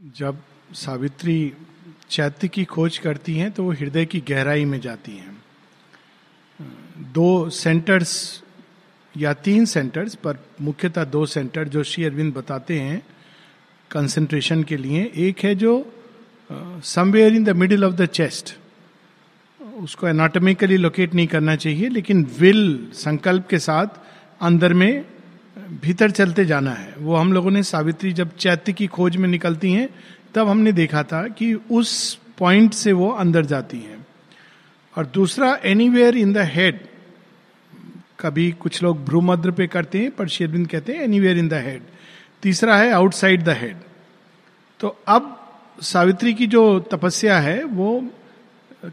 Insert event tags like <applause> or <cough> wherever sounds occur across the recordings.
जब सावित्री चैत्य की खोज करती हैं तो वो हृदय की गहराई में जाती हैं। दो सेंटर्स या तीन सेंटर्स पर मुख्यतः दो सेंटर जो श्री अरविंद बताते हैं कंसंट्रेशन के लिए, एक है जो somewhere in the middle of the chest उसको एनाटॉमिकली लोकेट नहीं करना चाहिए, लेकिन विल संकल्प के साथ, अंदर में भीतर चलते जाना है। वो हम लोगों ने सावित्री जब चैत्य की खोज में निकलती हैं, तब हमने देखा था कि उस पॉइंट से वो अंदर जाती हैं। और दूसरा एनीवेयर इन द हेड कभी कुछ लोग भ्रूमद्र पे करते हैं, पर शेरविंद कहते हैं एनीवेयर इन द हेड तीसरा है आउटसाइड द हेड तो अब सावित्री की जो तपस्या है, वो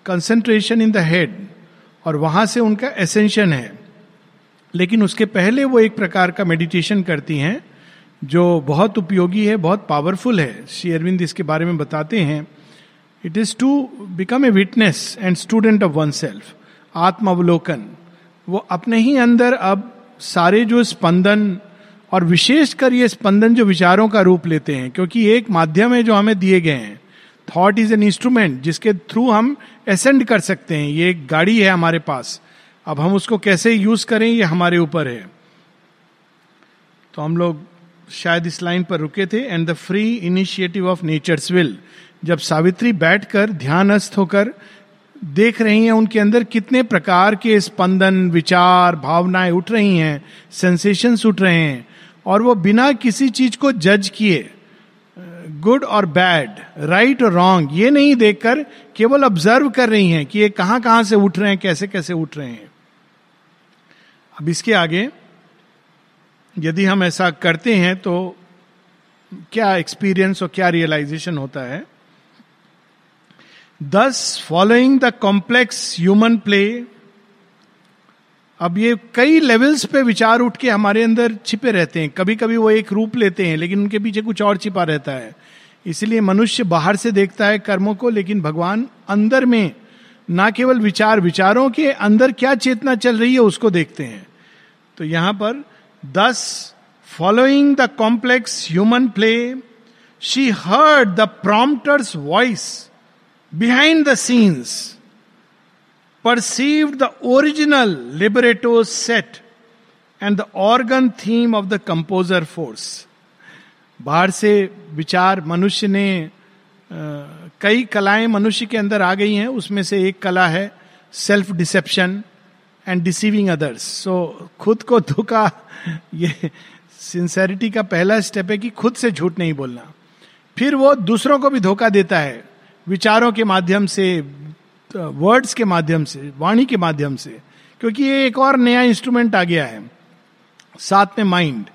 कंसेंट्रेशन इन द हेड और वहाँ से उनका एसेंशन है। लेकिन उसके पहले वो एक प्रकार का मेडिटेशन करती हैं, जो बहुत उपयोगी है, बहुत पावरफुल है। श्री अरविंद इसके बारे में बताते हैं। It is to become a witness and student of oneself आत्म अवलोकन वो अपने ही अंदर अब सारे जो स्पंदन और विशेषकर ये स्पंदन जो विचारों का रूप लेते हैं, क्योंकि एक माध्यम है जो हमें दिए गए हैं। थॉट इज़ एन इंस्ट्रूमेंट जिसके थ्रू हम एसेंड कर सकते हैं। ये एक गाड़ी है हमारे पास। अब हम उसको कैसे यूज़ करें, ये हमारे ऊपर है। तो हम लोग शायद इस लाइन पर रुके थे and the free initiative of nature's will जब सावित्री बैठकर ध्यानस्थ होकर देख रही हैं, उनके अंदर कितने प्रकार के स्पंदन, विचार, भावनाएँ उठ रही हैं सेंसेशंस उठ रहे हैं, और वो बिना किसी चीज़ को जज किए गुड और बैड राइट और रॉन्ग ये नहीं देखकर केवल ऑब्ज़र्व कर रही हैं कि ये कहाँ कहाँ से उठ रहे हैं कैसे कैसे उठ रहे हैं। अब इसके आगे, यदि हम ऐसा करते हैं तो क्या एक्सपीरियंस और क्या रियलाइजेशन होता है? Thus following the complex human play अब ये कई लेवल्स पे विचार उठ के हमारे अंदर छिपे रहते हैं। कभी कभी वो एक रूप लेते हैं, लेकिन उनके पीछे कुछ और छिपा रहता है। इसलिए मनुष्य बाहर से देखता है कर्मों को, लेकिन भगवान अंदर में ना केवल विचार, विचारों के अंदर क्या चेतना चल रही है उसको देखते हैं। तो यहाँ पर thus following the complex human play she heard the prompter's voice behind the scenes perceive the original libretto set and the organ theme of the composer force बाहर से विचार मनुष्य ने कई कलाएँ मनुष्य के अंदर आ गई हैं, उसमें से एक कला है self deception and deceiving others so खुद को धोखा, ये सिंसेरिटी का पहला स्टेप है कि खुद से झूठ नहीं बोलना। फिर वो दूसरों को भी धोखा देता है, विचारों के माध्यम से वर्ड्स के माध्यम से, वाणी के माध्यम से। क्योंकि ये एक और नया इंस्ट्रूमेंट आ गया है, साथ में माइंड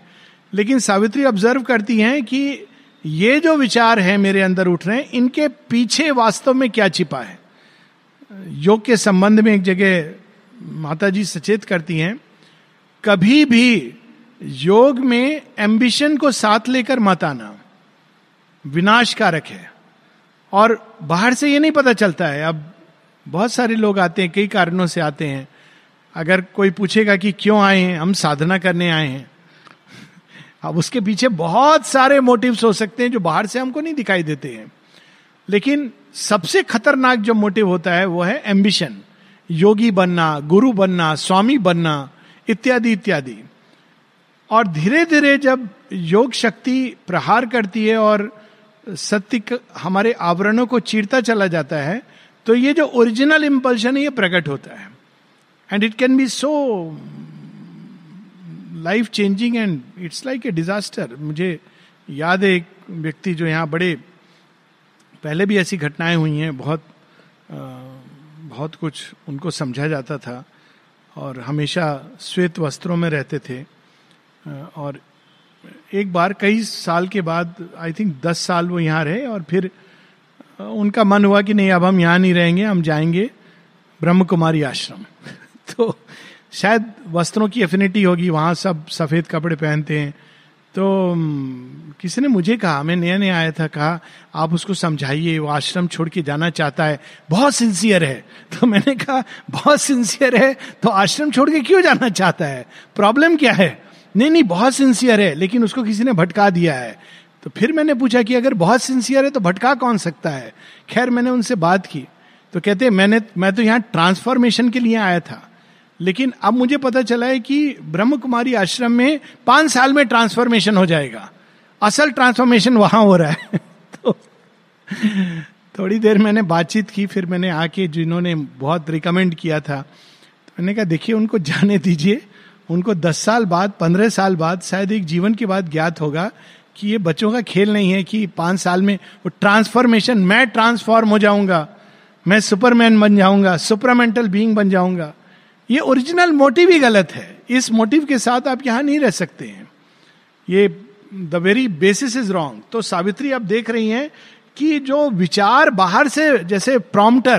लेकिन सावित्री ऑब्ज़र्व करती हैं कि ये जो विचार है मेरे अंदर उठ रहे हैं, इनके पीछे वास्तव में क्या छिपा है? योग के संबंध में एक जगह माता जी सचेत करती हैं, कभी भी योग में एम्बिशन को साथ लेकर मत आना। विनाशकारक है। और बाहर से ये नहीं पता चलता है, अब बहुत सारे लोग आते हैं, कई कारणों से आते हैं। अगर कोई पूछेगा कि क्यों आए हैं, हम साधना करने आए हैं, अब उसके पीछे बहुत सारे मोटिव्स हो सकते हैं जो बाहर से हमको नहीं दिखाई देते हैं। लेकिन सबसे खतरनाक जो मोटिव होता है, वो है एम्बिशन योगी बनना गुरु बनना स्वामी बनना इत्यादि इत्यादि। और धीरे धीरे जब योग शक्ति प्रहार करती है और सत्य हमारे आवरणों को चीरता चला जाता है तो ये जो ओरिजिनल इंपल्शन है ये प्रकट होता है। And it can be so life changing and it's like a disaster मुझे याद है एक व्यक्ति जो यहाँ बड़े पहले भी ऐसी घटनाएँ हुई हैं बहुत आ, बहुत कुछ उनको समझा जाता था और हमेशा श्वेत वस्त्रों में रहते थे। और एक बार कई साल के बाद आई थिंक दस साल वो यहाँ रहे और फिर उनका मन हुआ कि नहीं, अब हम यहाँ नहीं रहेंगे, हम जाएँगे ब्रह्म कुमारी आश्रम। <laughs> तो शायद वस्त्रों की एफिनिटी होगी, वहाँ सब सफ़ेद कपड़े पहनते हैं तो किसी ने मुझे कहा, मैं नया नया आया था, कहा, आप उसको समझाइए, वो आश्रम छोड़ के जाना चाहता है, बहुत सिंसियर है। <laughs> तो मैंने कहा, बहुत सिंसियर है तो आश्रम छोड़ के क्यों जाना चाहता है? प्रॉब्लम क्या है? नहीं नहीं, बहुत सिंसियर है, लेकिन उसको किसी ने भटका दिया है। तो फिर मैंने पूछा कि अगर बहुत सिंसियर है तो भटका कौन सकता है? खैर, मैंने उनसे बात की। तो कहते मैंने, मैं तो यहाँ ट्रांसफॉर्मेशन के लिए आया था। लेकिन अब मुझे पता चला है कि ब्रह्म कुमारी आश्रम में पाँच साल में ट्रांसफॉर्मेशन हो जाएगा। असल ट्रांसफॉर्मेशन वहाँ हो रहा है। <laughs> तो थोड़ी देर मैंने बातचीत की, फिर मैंने आके जिन्होंने बहुत रिकमेंड किया था तो मैंने कहा, देखिए, उनको जाने दीजिए। उनको दस साल बाद, पंद्रह साल बाद, शायद एक जीवन के बाद ज्ञात होगा कि ये बच्चों का खेल नहीं है कि पाँच साल में वो ट्रांसफॉर्मेशन मैं ट्रांसफॉर्म हो जाऊँगा। मैं सुपरमैन बन जाऊँगा सुपरमेंटल बीइंग बन जाऊँगा। ये ओरिजिनल मोटिव ही गलत है। इस मोटिव के साथ आप यहाँ नहीं रह सकते हैं। ये the very basis is wrong तो सावित्री आप देख रही हैं कि जो विचार बाहर से, जैसे प्रॉम्प्टर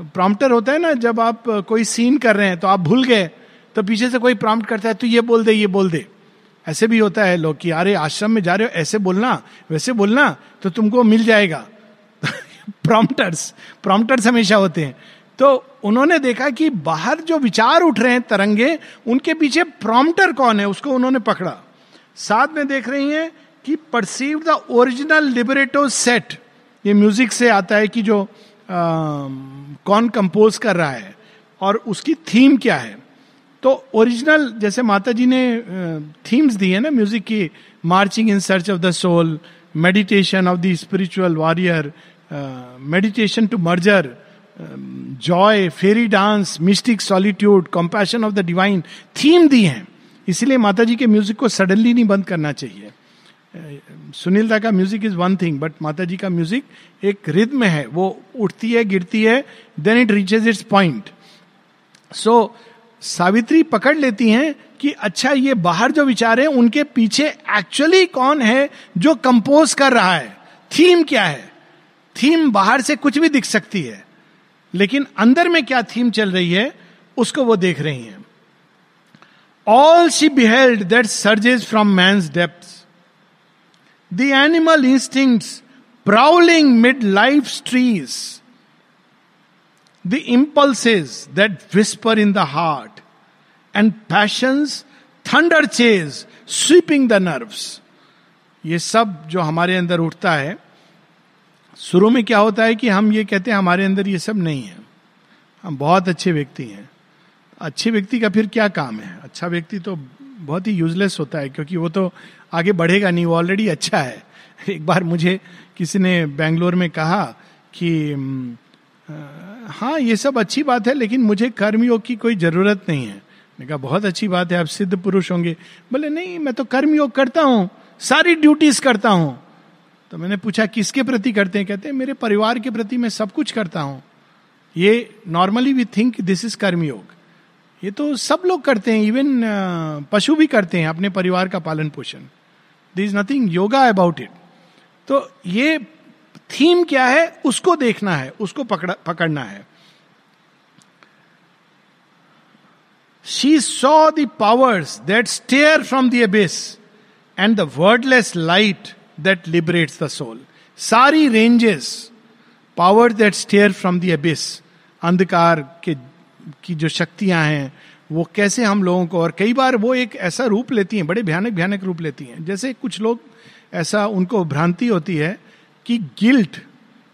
प्रॉम्प्टर होता है ना, जब आप कोई सीन कर रहे हैं तो आप भूल गए तो पीछे से कोई प्रॉम्प्ट करता है तो ये बोल दे, ये बोल दे। ऐसे भी होता है लोग कि, अरे, आश्रम में जा रहे हो, ऐसे बोलना, वैसे बोलना तो तुमको मिल जाएगा। <laughs> प्रॉम्प्टर्स प्रॉम्प्टर्स हमेशा होते हैं। तो उन्होंने देखा कि बाहर जो विचार उठ रहे हैं तरंगे उनके पीछे प्रॉम्प्टर कौन है उसको उन्होंने पकड़ा। साथ में देख रही हैं कि perceive the original libretto set ये म्यूज़िक से आता है कि जो आ, कौन कंपोज कर रहा है और उसकी थीम क्या है। तो ओरिजिनल जैसे माता जी ने थीम्स दी है ना म्यूज़िक की marching in search of the soul meditation of the spiritual warrior meditation to merger joy fairy dance mystic solitude compassion of the divine theme दी है। इसीलिए माता जी के म्यूज़िक को सडनली नहीं बंद करना चाहिए। सुनील दा का music is one thing but माता जी का म्यूज़िक एक रिद्म है। वो उठती है, गिरती है then it reaches its point so Savitri पकड़ लेती हैं कि अच्छा ये बाहर जो विचार है, उनके पीछे एक्चुअली कौन है जो कंपोज कर रहा है? थीम क्या है? थीम बाहर से कुछ भी दिख सकती है। लेकिन अंदर में क्या थीम चल रही है, उसको वो देख रही हैं। All she beheld that surges from man's depth the animal instinct prowling mid life trees the impulses that whisper in the heart and passions thunder chase sweeping the nerves ये सब जो हमारे अंदर उठता है शुरू में क्या होता है कि हम ये कहते हैं, हमारे अंदर ये सब नहीं है। हम बहुत अच्छे व्यक्ति हैं। अच्छे व्यक्ति का फिर क्या काम है? अच्छा व्यक्ति तो बहुत ही यूजलेस होता है, क्योंकि वो तो आगे बढ़ेगा नहीं, वो ऑलरेडी अच्छा है। <laughs> एक बार मुझे किसी ने बेंगलोर में कहा कि हाँ ये सब अच्छी बात है, लेकिन मुझे कर्मयोग की कोई ज़रूरत नहीं है। मैंने कहा, बहुत अच्छी बात है, आप सिद्ध पुरुष होंगे। बोले, नहीं, मैं तो कर्मयोग करता हूँ, सारी ड्यूटीज़ करता हूँ। तो मैंने पूछा, किसके प्रति करते हैं? कहते हैं, मेरे परिवार के प्रति मैं सब कुछ करता हूँ। ये normally we think this is कर्मयोग ये तो सब लोग करते हैं इवन पशु भी करते हैं अपने परिवार का पालन पोषण। This is nothing yoga about it तो ये थीम क्या है? उसको देखना है, उसको पकड़ा, पकड़ना है। She saw the powers that stare from the abyss and the wordless light that liberates the soul सारी ranges power that stare from the abyss अंधकार के, की जो शक्तियाँ हैं, वो कैसे हम लोगों को, और कई बार वो एक ऐसा रूप लेती हैं, बड़े भयानक भयानक रूप लेती हैं। जैसे कुछ लोग ऐसा उनको भ्रांति होती है कि गिल्ट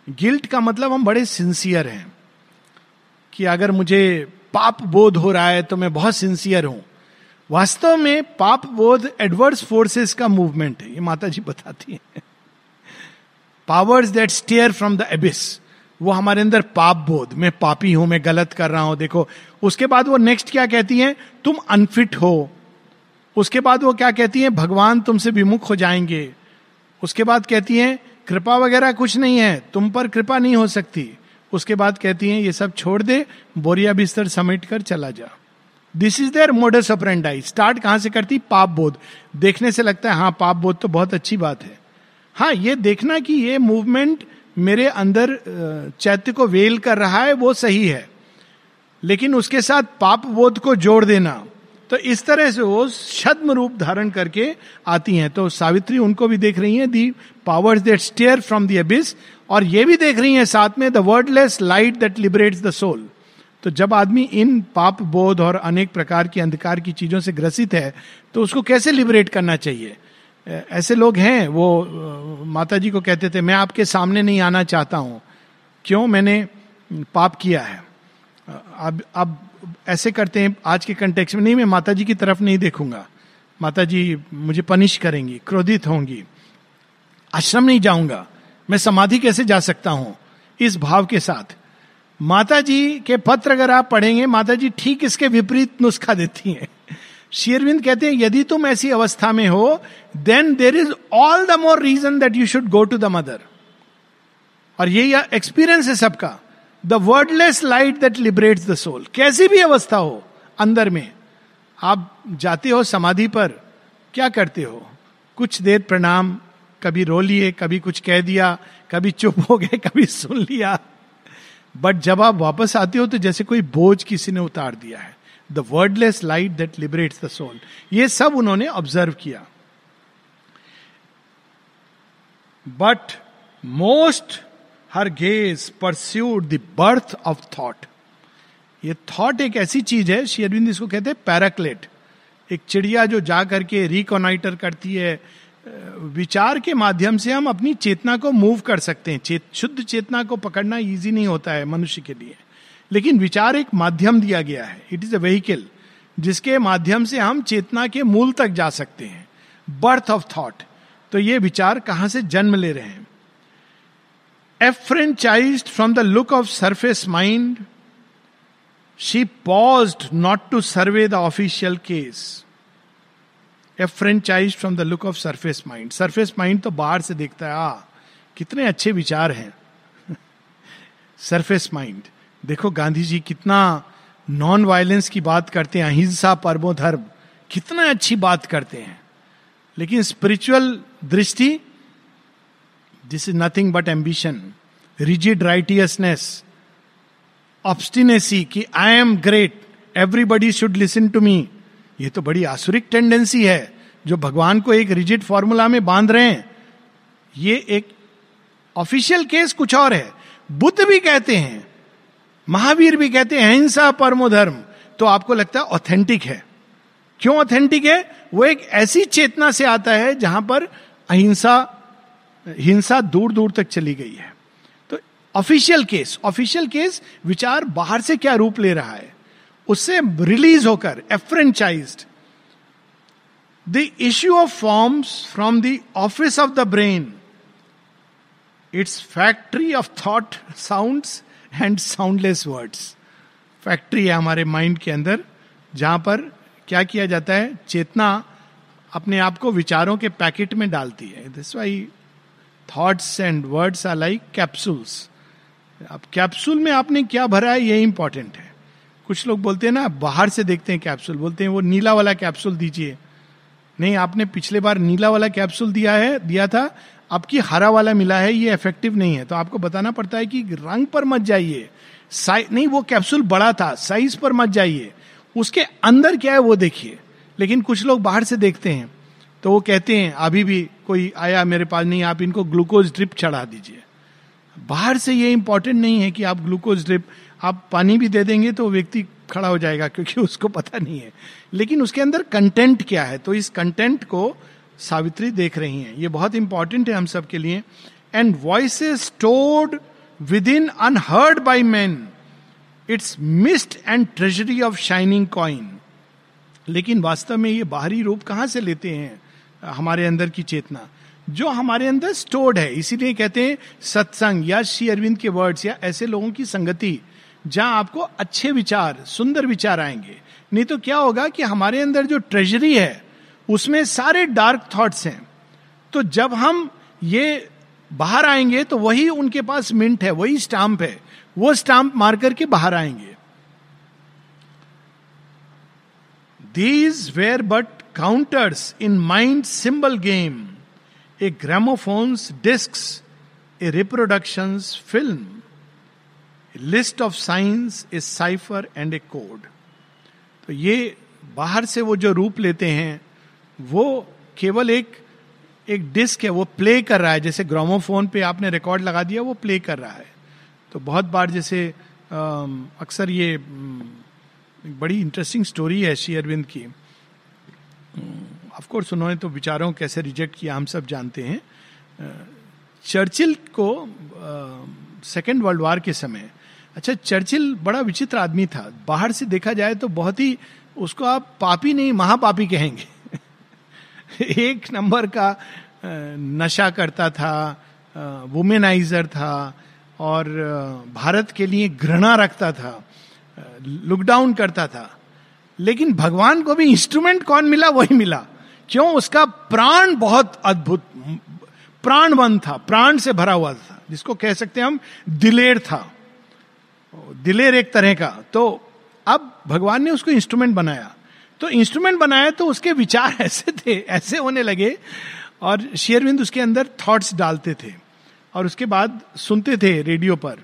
गिल्ट का मतलब हम बड़े सिंसियर हैं, कि अगर मुझे पाप बोध हो रहा है तो मैं बहुत सिंसियर हूँ। वास्तव में पाप बोध एडवर्स फोर्सेस का मूवमेंट है, ये माता जी बताती है। Powers that stare from the abyss वो हमारे अंदर पाप बोध मैं पापी हूँ, मैं गलत कर रहा हूँ, देखो। उसके बाद वो नेक्स्ट क्या कहती हैं? तुम अनफिट हो। उसके बाद वो क्या कहती हैं? भगवान तुमसे विमुख हो जाएँगे। उसके बाद कहती हैं, कृपा वगैरह कुछ नहीं है, तुम पर कृपा नहीं हो सकती। उसके बाद कहती हैं, ये सब छोड़ दे, बोरिया बिस्तर समेट कर चला जा। This is their modus operandi start कहाँ से करती? पाप बोध। देखने से लगता है हाँ पाप बोध तो बहुत अच्छी बात है। हाँ ये देखना कि ये मूवमेंट मेरे अंदर चैत्य को वेल कर रहा है, वो सही है। लेकिन उसके साथ पाप बोध को जोड़ देना तो इस तरह से वो छद्म रूप धारण करके आती हैं। तो सावित्री उनको भी देख रही हैं the powers that stare from the abyss और ये भी देख रही हैं साथ में the wordless light that liberates the soul तो जब आदमी इन पाप बोध और अनेक प्रकार की अंधकार की चीज़ों से ग्रसित है तो उसको कैसे लिबरेट करना चाहिए? ऐसे लोग हैं, वो माता जी को कहते थे, मैं आपके सामने नहीं आना चाहता हूँ। क्यों? मैंने पाप किया है। अब अब ऐसे करते हैं, आज के कंटेक्स में नहीं, मैं माता जी की तरफ़ नहीं देखूँगा। माता जी मुझे पनिश करेंगी, क्रोधित होंगी। आश्रम नहीं जाऊँगा। मैं समाधि कैसे जा सकता हूँ इस भाव के साथ? माता जी के पत्र अगर आप पढ़ेंगे माता जी ठीक इसके विपरीत नुस्खा देती हैं। शेरविंद कहते हैं, यदि तुम ऐसी अवस्था में हो then there is all the more reason that you should go to the mother और ये एक्सपीरियंस है सबका। The wordless light that liberates the soul कैसी भी अवस्था हो, अंदर में, आप जाते हो समाधि पर, क्या करते हो? कुछ देर प्रणाम, कभी रो लिए, कभी कुछ कह दिया, कभी चुप हो गए, कभी सुन लिया। बट जब आप वापस आते हो तो जैसे कोई बोझ किसी ने उतार दिया है। The wordless light that liberates the soul ये सब उन्होंने ऑब्ज़र्व किया। But most her gaze pursued the birth of thought ये थॉट एक ऐसी चीज़ है, श्री अरविंद इसको कहते हैं पैराक्लेट एक चिड़िया जो जा करके रिकोनाइटर करती है विचार के माध्यम से हम अपनी चेतना को मूव कर सकते हैं। चेत, शुद्ध चेतना को पकड़ना इजी नहीं होता है मनुष्य के लिए। लेकिन विचार एक माध्यम दिया गया है। इट इज़ अ व्हीकल जिसके माध्यम से हम चेतना के मूल तक जा सकते हैं। बर्थ ऑफ़ थॉट तो ये विचार कहाँ से जन्म ले रहे हैं? Enfranchised from the look of surface mind she paused not to survey the official case enfranchised from the look of surface mind surface mind तो बाहर से देखता है आ कितने अच्छे विचार हैं। <laughs> सरफेस माइंड देखो गांधी जी कितना नॉन वायलेंस की बात करते हैं, अहिंसा परमो धर्म कितना अच्छी बात करते हैं। लेकिन स्पिरिचुअल दृष्टि this is nothing but ambition rigid righteousness obstinacy कि I am great everybody should listen to me ये तो बड़ी आसुरिक टेंडेंसी है, जो भगवान को एक रिजिड फॉर्मूला में बाँध रहे हैं। ये एक ऑफिशियल केस कुछ और है। बुद्ध भी कहते हैं, महावीर भी कहते हैं, अहिंसा परमो धर्म। तो आपको लगता है ऑथेंटिक है। क्यों ऑथेंटिक है? वो एक ऐसी चेतना से आता है जहाँ पर अहिंसा, हिंसा दूर दूर तक चली गई है। तो ऑफिशियल केस ऑफिशियल केस विचार बाहर से क्या रूप ले रहा है? उससे रिलीज़ होकर enfranchised the issue of forms from the office of the brain its factory of thought sounds and soundless words factory है हमारे माइंड के अंदर, जहाँ पर क्या किया जाता है? चेतना अपने आप को विचारों के पैकेट में डालती है। This way thoughts and words are like capsules अब कैप्सूल में आपने क्या भरा है? ये इंपॉर्टेंट है। कुछ लोग बोलते हैं ना बाहर से देखते हैं कैप्सूल बोलते हैं वो नीला वाला कैप्सूल दीजिए। नहीं, आपने पिछले बार नीला वाला कैप्सूल दिया है, दिया था, आपकी हरा वाला मिला है, ये इफ़ेक्टिव नहीं है। तो आपको बताना पड़ता है कि रंग पर मत जाइए। साइज़ नहीं, वो कैप्सूल बड़ा था साइज़ पर मत जाइए। उसके अंदर क्या है वो देखिए। लेकिन कुछ लोग बाहर से देखते हैं तो वो कहते हैं, अभी भी कोई आया मेरे पास, नहीं, आप इनको ग्लूकोज ड्रिप चढ़ा दीजिए। बाहर से ये इंपॉर्टेंट नहीं है कि आप ग्लूकोज ड्रिप आप पानी भी दे देंगे तो व्यक्ति खड़ा हो जाएगा, क्योंकि उसको पता नहीं है। लेकिन उसके अंदर कंटेंट क्या है? तो इस कंटेंट को सावित्री देख रही हैं। ये बहुत इंपॉर्टेंट है हम सब के लिए। And voice stored within unheard by man its mist and treasury of shining coin लेकिन वास्तव में ये बाहरी रूप कहाँ से लेते हैं हमारे अंदर की चेतना? जो हमारे अंदर स्टोर्ड है। इसीलिए कहते हैं सत्संग या श्री अरविंद के वर्ड्स या ऐसे लोगों की संगति। जहाँ आपको अच्छे विचार, सुंदर विचार आएँगे। नहीं तो क्या होगा कि हमारे अंदर जो ट्रेजरी है, उसमें सारे डार्क थॉट्स हैं। तो जब हम ये बाहर आएँगे तो वही उनके पास मिंट है, वही स्टाम्प है। वो स्टाम्प मार करके बाहर आएँगे। These were but counters in mind symbol game a gramophone's disc a reproduction film list of science is cipher and a code. तो ये बाहर से वो जो रूप लेते हैं, वो केवल एक एक डिस्क है, वो प्ले कर रहा है। जैसे ग्रामोफोन पे आपने रिकॉर्ड लगा दिया, वो प्ले कर रहा है। तो बहुत बार जैसे अक्सर ये बड़ी इंटरेस्टिंग स्टोरी है श्री अरविंद की। ऑफकोर्स उन्होंने तो विचारों कैसे रिजेक्ट किया, हम सब जानते हैं। चर्चिल को सेकेंड वर्ल्ड वार के समय अच्छा चर्चिल बड़ा विचित्र आदमी था। बाहर से देखा जाए तो बहुत ही, उसको आप पापी नहीं, महापापी कहेंगे। <laughs> एक नंबर का नशा करता था वुमेनाइजर था और भारत के लिए घृणा रखता था लुकडाउन करता था। लेकिन भगवान को भी इंस्ट्रूमेंट कौन मिला, वही मिला। क्यों? उसका प्राण बहुत अद्भुत प्राणवन था, प्राण से भरा हुआ था, जिसको कह सकते हैं हम दिलेर था। दिलेर एक तरह का। तो अब भगवान ने उसको इंस्ट्रूमेंट बनाया। तो इंस्ट्रूमेंट बनाया तो उसके विचार <laughs> ऐसे थे, ऐसे होने लगे और शेयरविंद उसके अंदर थॉट्स डालते थे और उसके बाद सुनते थे रेडियो पर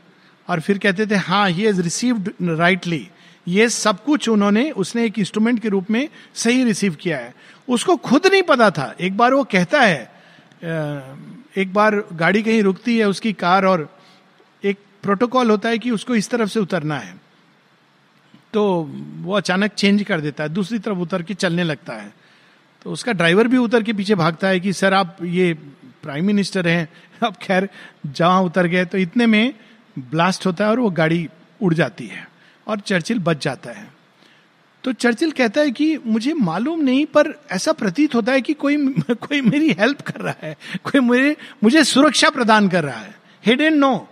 और फिर कहते थे हाँ ही हैज़ रिसीव्ड राइटली ये सब कुछ उन्होंने, उसने एक इंस्ट्रूमेंट के रूप में सही रिसीव किया है। उसको खुद नहीं पता था। एक बार वो कहता है एक बार गाड़ी कहीं रुकती है उसकी कार और प्रोटोकॉल होता है कि उसको इस तरफ़ से उतरना है। तो वो अचानक चेंज कर देता है, दूसरी तरफ़ उतर के चलने लगता है। तो उसका ड्राइवर भी उतर के पीछे भागता है कि, सर, आप ये प्राइम मिनिस्टर हैं, अब खैर, जहाँ उतर गए तो इतने में ब्लास्ट होता है और वो गाड़ी उड़ जाती है और चर्चिल बच जाता है। तो चर्चिल कहता है कि, मुझे मालूम नहीं, पर ऐसा प्रतीत होता है कि कोई कोई मेरी हेल्प कर रहा है, कोई मुझे मुझे सुरक्षा प्रदान कर रहा है। हिड एंड नो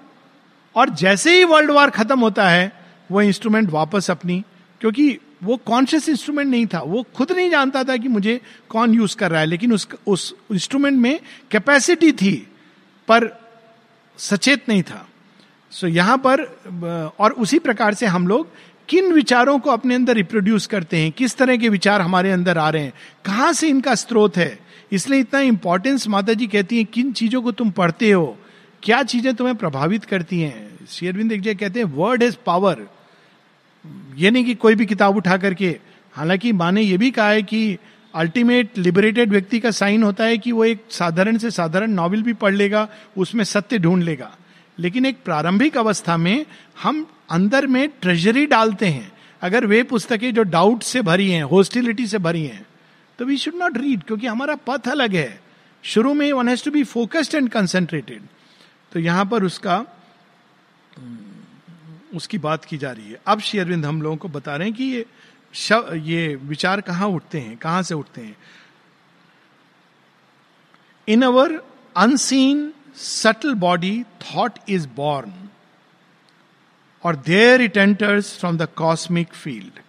और जैसे ही वर्ल्ड वार खत्म होता है वो इंस्ट्रूमेंट वापस अपनी क्योंकि वो कॉन्शियस इंस्ट्रूमेंट नहीं था। वो खुद नहीं जानता था कि मुझे कौन यूज़ कर रहा है लेकिन उस उस इंस्ट्रूमेंट में कैपेसिटी थी पर सचेत नहीं था। सो so, यहाँ पर और उसी प्रकार से हम लोग किन विचारों को अपने अंदर रिप्रोड्यूस करते हैं? किस तरह के विचार हमारे अंदर आ रहे हैं? कहाँ से इनका स्रोत है? इसलिए इतना इंपॉर्टेंस माता जी कहती हैं किन चीज़ों को तुम पढ़ते हो? क्या चीज़ें तुम्हें प्रभावित करती हैं? शेरविंद एक जगह कहते हैं वर्ड इज़ पावर ये नहीं कि कोई भी किताब उठा करके, हालाँकि माँ ने भी कहा है कि अल्टीमेट लिबरेटेड व्यक्ति का साइन होता है कि वो एक साधारण से साधारण नॉवल भी पढ़ लेगा, उसमें सत्य ढूंढ लेगा। लेकिन एक प्रारंभिक अवस्था में हम अंदर में ट्रेजरी डालते हैं। अगर वे पुस्तकें जो डाउट से भरी हैं होस्टिलिटी से भरी हैं तो वी शुड नॉट रीड क्योंकि हमारा पथ अलग है। शुरू में one has to be focused and concentrated तो यहाँ पर उसका उसकी बात की जा रही है। अब श्री अरविंद हम लोगों को बता रहे हैं कि ये शव, ये विचार कहाँ उठते हैं कहाँ से उठते हैं? In our unseen subtle body thought is born और there it enters from the cosmic field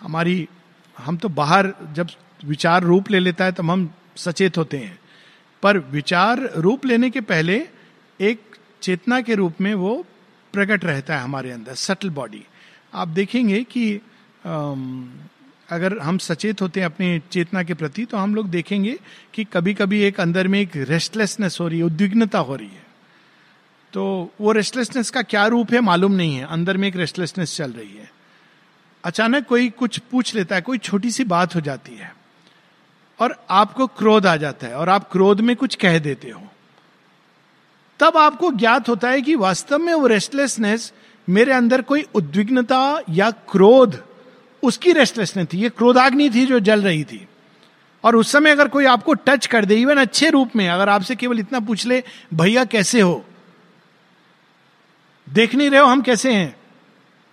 हमारी हम तो बाहर जब विचार रूप ले लेता है तब हम सचेत होते हैं। पर विचार रूप लेने के पहले एक चेतना के रूप में वो प्रकट रहता है हमारे अंदर सटल बॉडी आप देखेंगे कि अगर हम सचेत होते हैं अपने चेतना के प्रति तो हम लोग देखेंगे कि कभी कभी एक अंदर में एक रेस्टलेसनेस हो रही है, उद्विग्नता हो रही है। तो वो रेस्टलेसनेस का क्या रूप है मालूम नहीं है, अंदर में एक रेस्टलेसनेस चल रही है। अचानक कोई कुछ पूछ लेता है, कोई छोटी सी बात हो जाती है, और आपको क्रोध आ जाता है, और आप क्रोध में कुछ कह देते हो। तब आपको ज्ञात होता है कि वास्तव में वो रेस्टलेसनेस मेरे अंदर कोई उद्विग्नता या क्रोध, उसकी रेस्टलेसनेस थी। ये क्रोधाग्नि थी जो जल रही थी। और उस समय अगर कोई आपको टच कर दे इवन अच्छे रूप में, अगर आपसे केवल इतना पूछ ले, भैया, कैसे हो? देख नहीं रहे हो हम कैसे हैं?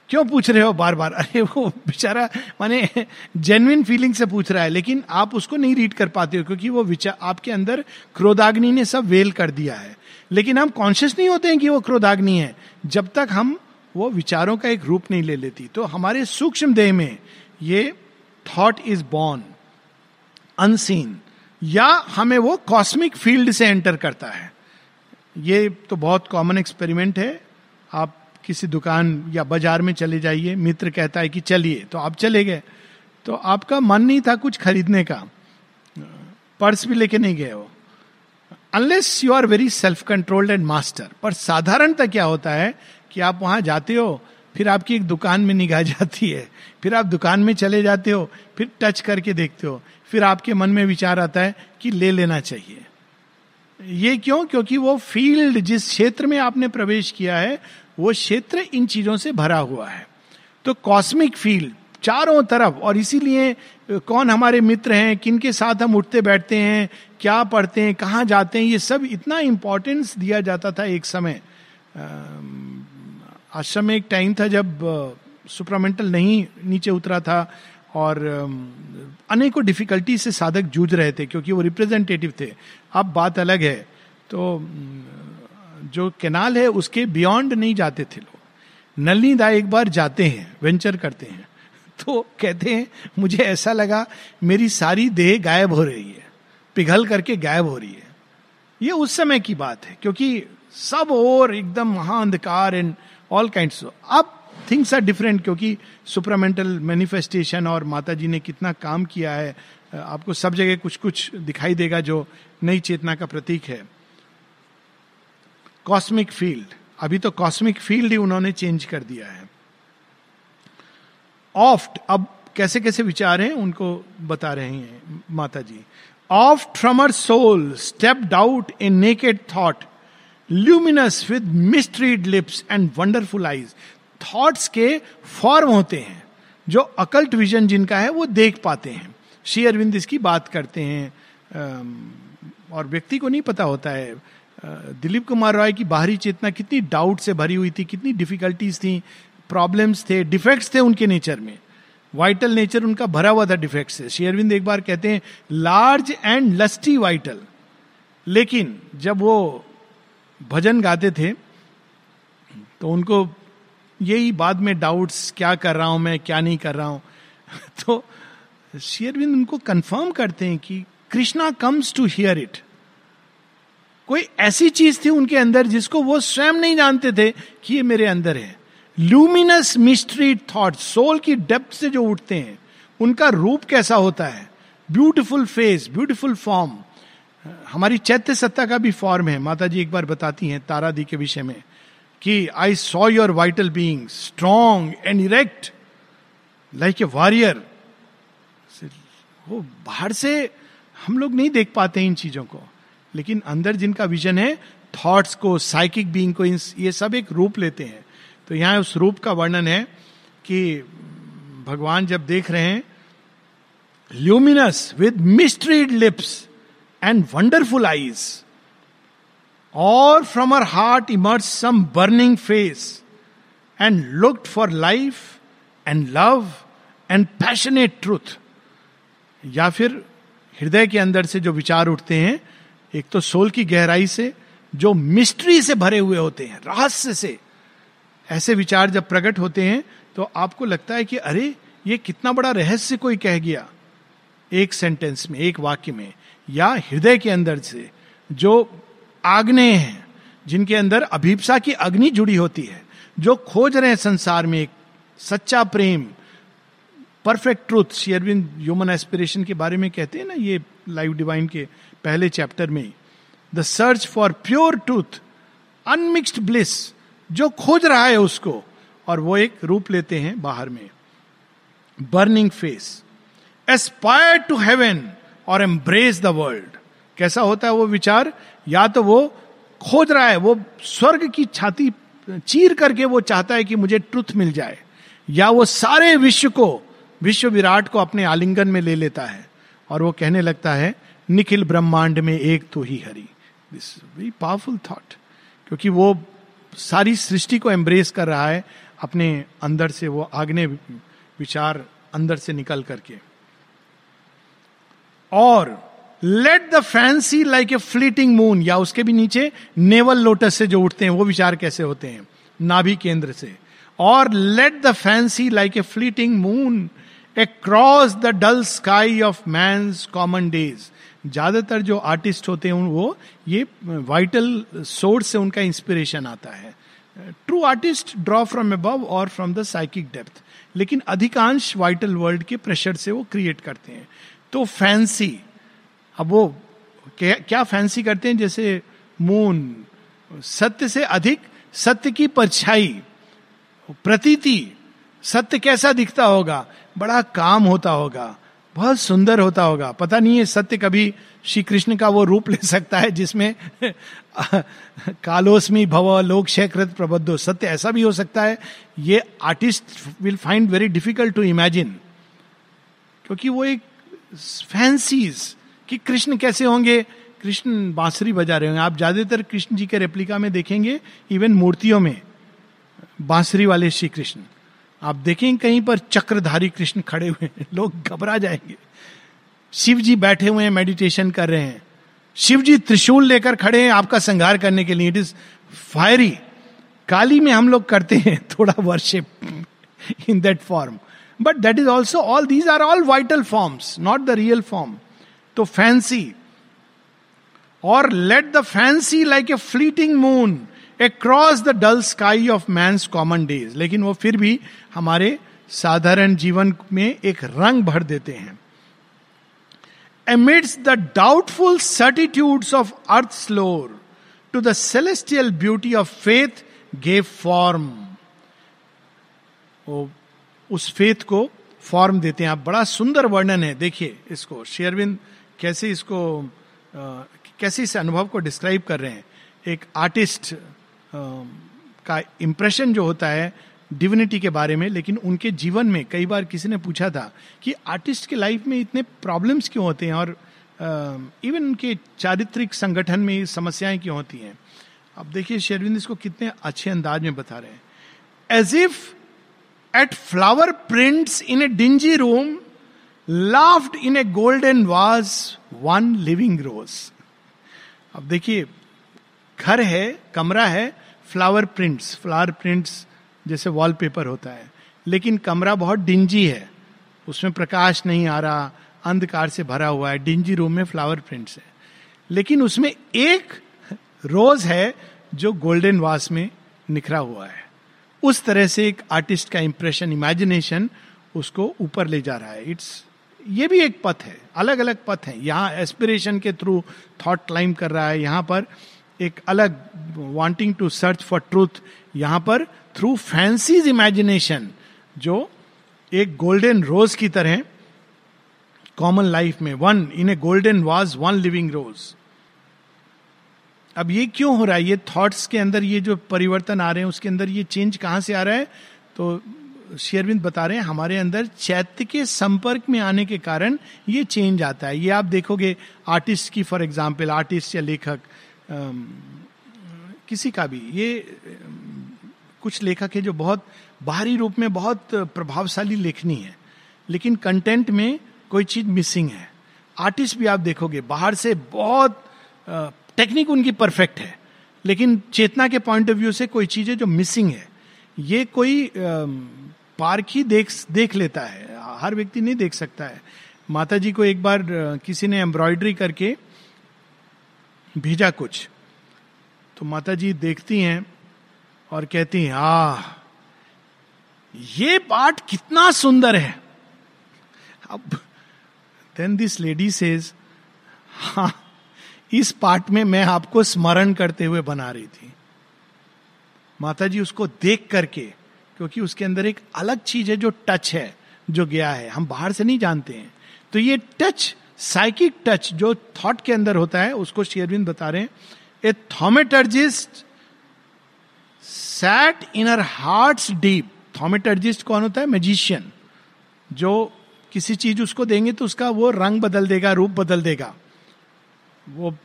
क्यों पूछ रहे हो बार बार <laughs> अरे, वो बेचारा, माने जेन्युइन फीलिंग से पूछ रहा है, लेकिन आप उसको नहीं रीड कर पाते हो, क्योंकि वो विचार आपके अंदर क्रोधाग्नि ने सब वेल कर दिया है। लेकिन हम कॉन्शियस नहीं होते हैं कि वो क्रोधाग्नि है। जब तक हम वो विचारों का एक रूप नहीं ले लेती तो हमारे सूक्ष्म देह में ये थॉट इज़ बॉर्न अनसीन या हमें वो कॉस्मिक फ़ील्ड से एंटर करता है। ये तो बहुत कॉमन एक्सपेरिमेंट है। आप किसी दुकान या बाज़ार में चले जाइए, मित्र कहता है कि चलिए तो आप चले गए। तो आपका मन नहीं था कुछ खरीदने का। पर्स भी लेके नहीं गए हो। Unless you are very self controlled and master पर साधारणतः क्या होता है कि आप वहाँ जाते हो, फिर आपकी एक दुकान में निगाह <laughs> जाती है, फिर आप दुकान में चले जाते हो, फिर टच करके देखते हो, फिर आपके मन में विचार आता है कि ले लेना चाहिए। ये क्यों? क्योंकि वो फ़ील्ड जिस क्षेत्र में आपने प्रवेश किया है, वो क्षेत्र इन चीज़ों से भरा हुआ है। तो कॉस्मिक फ़ील्ड चारों तरफ़। और इसीलिए कौन हमारे मित्र हैं? किन के साथ हम उठते बैठते हैं? क्या पढ़ते हैं? कहाँ जाते हैं? ये सब इतना इम्पोर्टेंस दिया जाता था एक समय। आश्रम में एक टाइम था जब सुपरामेंटल नहीं, नीचे उतरा था। और अनेकों डिफिकल्टी से साधक जूझ रहे थे, क्योंकि वो रिप्रेजेंटेटिव थे। अब बात अलग है। तो जो केनाल है, उसके बियॉन्ड नहीं जाते थे लोग। नलनी दा एक बार जाते हैं वेंचर करते हैं। तो कहते हैं, मुझे ऐसा लगा, मेरी सारी देह गायब हो रही है, पिघल करके गायब हो रही है। ये उस समय की बात है, क्योंकि सब और एकदम महाअंधकार and all kind of things are different क्योंकि सुपरामेंटल मैनिफेस्टेशन और माता जी ने कितना काम किया है, आपको सब जगह कुछ कुछ दिखाई देगा जो नई चेतना का प्रतीक है। कॉस्मिक फ़ील्ड अभी तो कॉस्मिक फ़ील्ड ही उन्होंने चेंज कर दिया है। ऑफ्ट अब कैसे कैसे विचार हैं, उनको बता रहे हैं माता जी oft from our soul stepped out a naked thought luminous with mysteried lips and wonderful eyes thoughts के फॉर्म होते हैं, जो अकल्ट विजन जिनका है, वो देख पाते हैं। श्री अरविंद इसकी बात करते हैं और व्यक्ति को नहीं पता होता है दिलीप कुमार रॉय की बाहरी चेतना कितनी डाउट से भरी हुई थी, कितनी डिफिकल्टीज थी प्रॉब्लम्स थे डिफेक्ट्स थे उनके नेचर में। वाइटल नेचर उनका भरा हुआ था डिफेक्ट से। शेयरविंद एक बार कहते हैं लार्ज एंड लस्टी वाइटल लेकिन जब वो भजन गाते थे तो उनको यही बाद में डाउट्स क्या कर रहा हूँ मैं, क्या नहीं कर रहा हूँ? <laughs> तो शेयरविंद उनको कंफर्म करते हैं कि Krishna comes to hear it कोई ऐसी चीज़ थी उनके अंदर जिसको वो स्वयं नहीं जानते थे कि ये मेरे अंदर है। ल्यूमिनस मिस्ट्री थॉट सोल की डेप्थ से जो उठते हैं, उनका रूप कैसा होता है? ब्यूटिफुल फेस ब्यूटिफुल फॉर्म हमारी चैत्य सत्ता का भी फॉर्म है। माता जी एक बार बताती हैं तारा दी के विषय में कि I saw your vital being strong and erect like a warrior वो बाहर से हम लोग नहीं देख पाते इन चीज़ों को। लेकिन अंदर जिनका विजन है थॉट्स को साइकिक बींग को ये सब एक रूप लेते हैं। तो यहाँ उस रूप का वर्णन है कि भगवान जब देख रहे हैं luminous with mysteried lips and wonderful eyes और from our heart emerge some burning face and looked for life and love and passionate truth या फिर हृदय के अंदर से जो विचार उठते हैं, एक तो सोल की गहराई से, जो मिस्ट्री से भरे हुए होते हैं, रहस्य से ऐसे विचार जब प्रकट होते हैं तो आपको लगता है कि अरे, ये कितना बड़ा रहस्य कोई कह गया। एक सेंटेंस में, एक वाक्य में, या हृदय के अंदर से, जो आग्ने हैं, जिनके अंदर अभिप्सा की अग्नि जुड़ी होती है, जो खोज रहे हैं संसार में एक सच्चा प्रेम परफेक्ट ट्रूथ शेयरविंद ह्यूमन एस्पिरेशन के बारे में कहते हैं ना, ये लाइव डिवाइन के पहले चैप्टर में the search for pure truth unmixed bliss जो खोज रहा है उसको, और वो एक रूप लेते हैं बाहर में। Burning face aspire to heaven और एम्ब्रेस द वर्ल्ड कैसा होता है वो विचार? या तो वो खोज रहा है, वो स्वर्ग की छाती चीर करके वो चाहता है कि मुझे ट्रुथ मिल जाए। या वो सारे विश्व को, विश्व विराट को अपने आलिंगन में ले लेता है, और वो कहने लगता है, निखिल ब्रह्मांड में एक तो ही हरी। दिस वेरी पावरफुल थॉट क्योंकि वो सारी सृष्टि को एम्ब्रेस कर रहा है अपने अंदर से, वो आग्ने विचार अंदर से निकल करके। और let the fancy like a fleeting moon या उसके भी नीचे नेवल लोटस से जो उठते हैं, वो विचार कैसे होते हैं? नाभि केंद्र से। और let the fancy like a fleeting moon across the dull sky of man's common days ज़्यादातर जो आर्टिस्ट होते हैं वो ये वाइटल सोर्स से उनका इंस्पिरेशन आता है। True artist draw from above और फ्रॉम द साइकिक डेप्थ लेकिन अधिकांश वाइटल वर्ल्ड के प्रेशर से वो क्रिएट करते हैं। तो फैंसी अब वो क्या, क्या फैंसी करते हैं? जैसे मून सत्य से अधिक सत्य की परछाई प्रतीति सत्य कैसा दिखता होगा? बड़ा काम होता होगा। बहुत सुंदर होता होगा। पता नहीं है सत्य कभी श्री कृष्ण का वो रूप ले सकता है जिसमें <laughs> कालोस्मी भव लोक शेकृत प्रबद्धो। सत्य ऐसा भी हो सकता है। ये artist will find very difficult to imagine क्योंकि वो एक फैंसीज कि कृष्ण कैसे होंगे? कृष्ण बांसुरी बजा रहे होंगे। आप ज़्यादातर कृष्ण जी के रेप्लिका में देखेंगे इवन मूर्तियों में, बांसुरी वाले श्री कृष्ण आप देखेंगे कहीं पर चक्रधारी कृष्ण खड़े हुए हैं। लोग घबरा जाएँगे। शिव जी बैठे हुए हैं मेडिटेशन कर रहे हैं। शिव जी त्रिशूल लेकर खड़े हैं आपका संहार करने के लिए। इट इज़ फायरी काली में हम लोग करते हैं <laughs> थोड़ा worship in that form but that is also all these are all vital forms not the real form तो फैंसी और let the fancy like a fleeting moon across the dull sky of man's common days लेकिन वो फिर भी हमारे साधारण जीवन में एक रंग भर देते हैं। Amidst the doubtful certitudes of earth's lore, to the celestial beauty of faith gave form. वो उस फेथ को फॉर्म देते हैं। आप बड़ा सुंदर वर्णन है। देखिए इसको। शेयरविंद कैसे इसको आ, कैसे इस अनुभव को डिस्क्राइब कर रहे हैं। एक आर्टिस्ट का इंप्रेशन जो होता है डिविनिटी के बारे में लेकिन उनके जीवन में कई बार किसी ने पूछा था कि आर्टिस्ट के लाइफ में इतने प्रॉब्लम्स क्यों होते हैं और इवन uh, उनके चारित्रिक संगठन में समस्याएँ क्यों होती हैं? अब देखिए शेरविंद इसको कितने अच्छे अंदाज में बता रहे हैं। As if at flower prints in a dingy room laughed in a golden vase one living rose अब देखिए घर है कमरा है फ्लावर प्रिंट्स फ्लावर प्रिंट्स जैसे वॉलपेपर होता है। लेकिन कमरा बहुत डिंजी है। उसमें प्रकाश नहीं आ रहा, अंधकार से भरा हुआ है डिंजी रूम में फ्लावर प्रिंट्स है। लेकिन उसमें एक रोज है जो गोल्डन वास में निखरा हुआ है। उस तरह से एक आर्टिस्ट का इंप्रेशन इमेजिनेशन उसको ऊपर ले जा रहा है। इट्स ये भी एक पथ है। अलग अलग पथ है। यहाँ एस्पिरेशन के थ्रू थॉट क्लाइम कर रहा है। यहाँ पर एक अलग wanting to search for truth यहाँ पर थ्रू फैंसीज इमेजिनेशन जो एक गोल्डन रोज की तरह कॉमन लाइफ में one in a golden vase one living rose अब ये क्यों हो रहा है? ये थॉट्स के अंदर ये जो परिवर्तन आ रहे हैं, उसके अंदर ये चेंज कहाँ से आ रहा है? तो शेयरविंद बता रहे हैं, हमारे अंदर चैत्य के संपर्क में आने के कारण ये चेंज आता है। ये आप देखोगे आर्टिस्ट की फॉर एग्ज़ाम्पल आर्टिस्ट या लेखक किसी का भी। ये कुछ लेखक है जो बहुत बाहरी रूप में बहुत प्रभावशाली लेखनी है, लेकिन कंटेंट में कोई चीज़ मिसिंग है। आर्टिस्ट भी आप देखोगे, बाहर से बहुत टेक्निक उनकी परफेक्ट है, लेकिन चेतना के पॉइंट ऑफ़ व्यू से कोई चीज़ है जो मिसिंग है, ये कोई पार्क ही देख देख लेता है, हर व्यक्ति नहीं देख सकता है। माता जी को एक बार किसी ने एम्ब्रॉयडरी करके भेजा कुछ। तो माता जी देखती हैं और कहती हैं आ ये पाठ कितना सुंदर है। अब देन दिस लेडी सेज हा, इस पाठ में मैं आपको स्मरण करते हुए बना रही थी। माता जी उसको देख करके, क्योंकि उसके अंदर एक अलग चीज़ है जो टच है, जो गया है। हम बाहर से नहीं जानते हैं। तो ये टच साइकिक टच जो थॉट के अंदर होता है, उसको शेयरविंद बता रहे हैं। A thaumaturgist sat in her heart deep thaumaturgist कौन होता है? मैजिशियन जो किसी चीज़ उसको देंगे तो उसका वो रंग बदल देगा, रूप बदल देगा। वो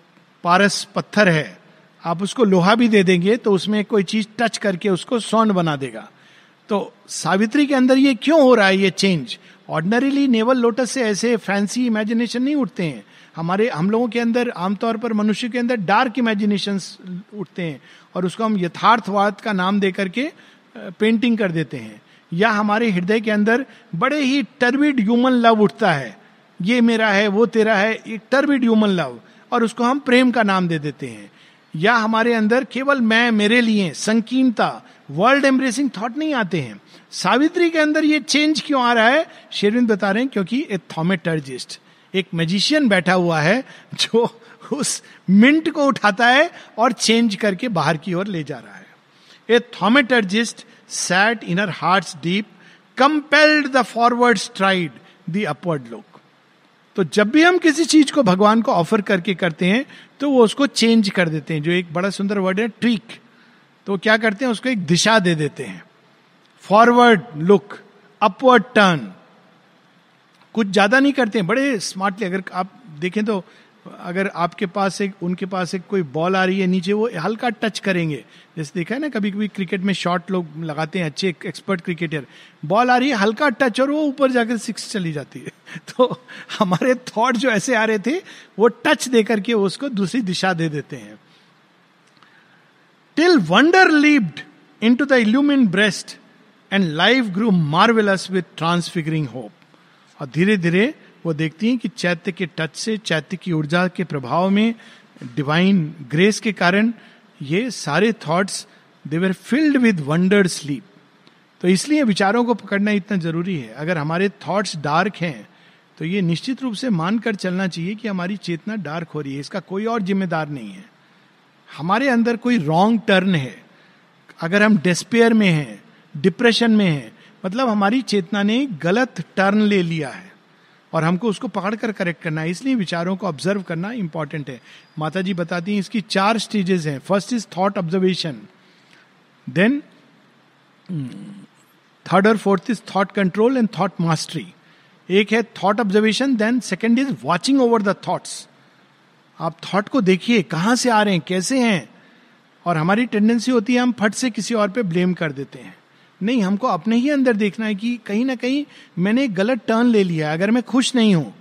पारस पत्थर है। आप उसको लोहा भी दे देंगे तो उसमें कोई चीज़ टच करके उसको स्वर्ण बना देगा। तो सावित्री के अंदर ये क्यों हो रहा है ये चेंज ऑर्डनरीली नेवल लोटस से ऐसे फैंसी इमेजिनेशन नहीं उठते हैं। हमारे, हम लोगों के अंदर, आमतौर पर मनुष्य के अंदर डार्क इमेजिनेशन उठते हैं और उसको हम यथार्थवाद का नाम दे करके पेंटिंग कर देते हैं। या हमारे हृदय के अंदर बड़े ही टर्विड ह्यूमन लव उठता है। ये मेरा है, वो तेरा है, एक टर्विड ह्यूमन लव और उसको हम प्रेम का नाम दे देते हैं। या हमारे अंदर केवल मैं, मेरे लिए संकीर्णता वर्ल्ड एम्ब्रेसिंग थॉट नहीं आते हैं। सावित्री के अंदर ये चेंज क्यों आ रहा है? शेरविंद बता रहे हैं क्योंकि ए थॉमेटर्जिस्ट एक मैजिशियन बैठा हुआ है जो उस मिंट को उठाता है और चेंज करके बाहर की ओर ले जा रहा है। A thaumaturgist sat in her heart deep compelled the forward stride the upward look तो जब भी हम किसी चीज़ को भगवान को ऑफ़र करके करते हैं तो वो उसको चेंज कर देते हैं। जो एक बड़ा सुंदर वर्ड है ट्रिक तो क्या करते हैं? उसको एक दिशा दे देते हैं। Forward look, upward turn. कुछ ज़्यादा नहीं करते हैं, बड़े स्मार्टली अगर आप देखें तो अगर आपके पास एक, उनके पास एक कोई बॉल आ रही है नीचे, वो हल्का टच करेंगे। जैसे देखा है ना कभी कभी क्रिकेट में शॉट लोग लगाते हैं, अच्छे एक्सपर्ट क्रिकेटर बॉल आ रही है, हल्का टच और वो ऊपर जाकर सिक्स चली जाती है। <laughs> तो हमारे थॉट जो ऐसे आ रहे थे, वो टच दे करके उसको दूसरी दिशा दे देते हैं। Till wonder lived in to the illumine breast and life grew marvellous with transfiguring hope और धीरे धीरे वो देखती हैं कि चैत्य के टच से, चैत्य की ऊर्जा के प्रभाव में डिवाइन ग्रेस के कारण ये सारे thoughts they were filled with wonder sleep तो इसलिए विचारों को पकड़ना इतना ज़रूरी है। अगर हमारे थॉट्स डार्क हैं तो ये निश्चित रूप से मानकर चलना चाहिए कि हमारी चेतना डार्क हो रही है। इसका कोई और जिम्मेदार नहीं है। हमारे अंदर कोई रॉन्ग टर्न है। अगर हम डिस्पेयर में हैं डिप्रेशन में है। मतलब हमारी चेतना ने गलत टर्न ले लिया है और हमको उसको पकड़ कर करेक्ट करना है। इसलिए विचारों को ऑब्ज़र्व करना इंपॉर्टेंट है। माता जी बताती हैं, इसकी चार स्टेजेस हैं। First is thought observation then third और fourth is thought control and thought mastery एक है thought observation then second is watching over the thoughts आप थॉट को देखिए, कहाँ से आ रहे हैं, कैसे हैं? और हमारी टेंडेंसी होती है, हम फट से किसी और पे ब्लेम कर देते हैं। नहीं, हमको अपने ही अंदर देखना है कि कहीं ना कहीं मैंने एक गलत टर्न ले लिया है, अगर मैं खुश नहीं हूँ।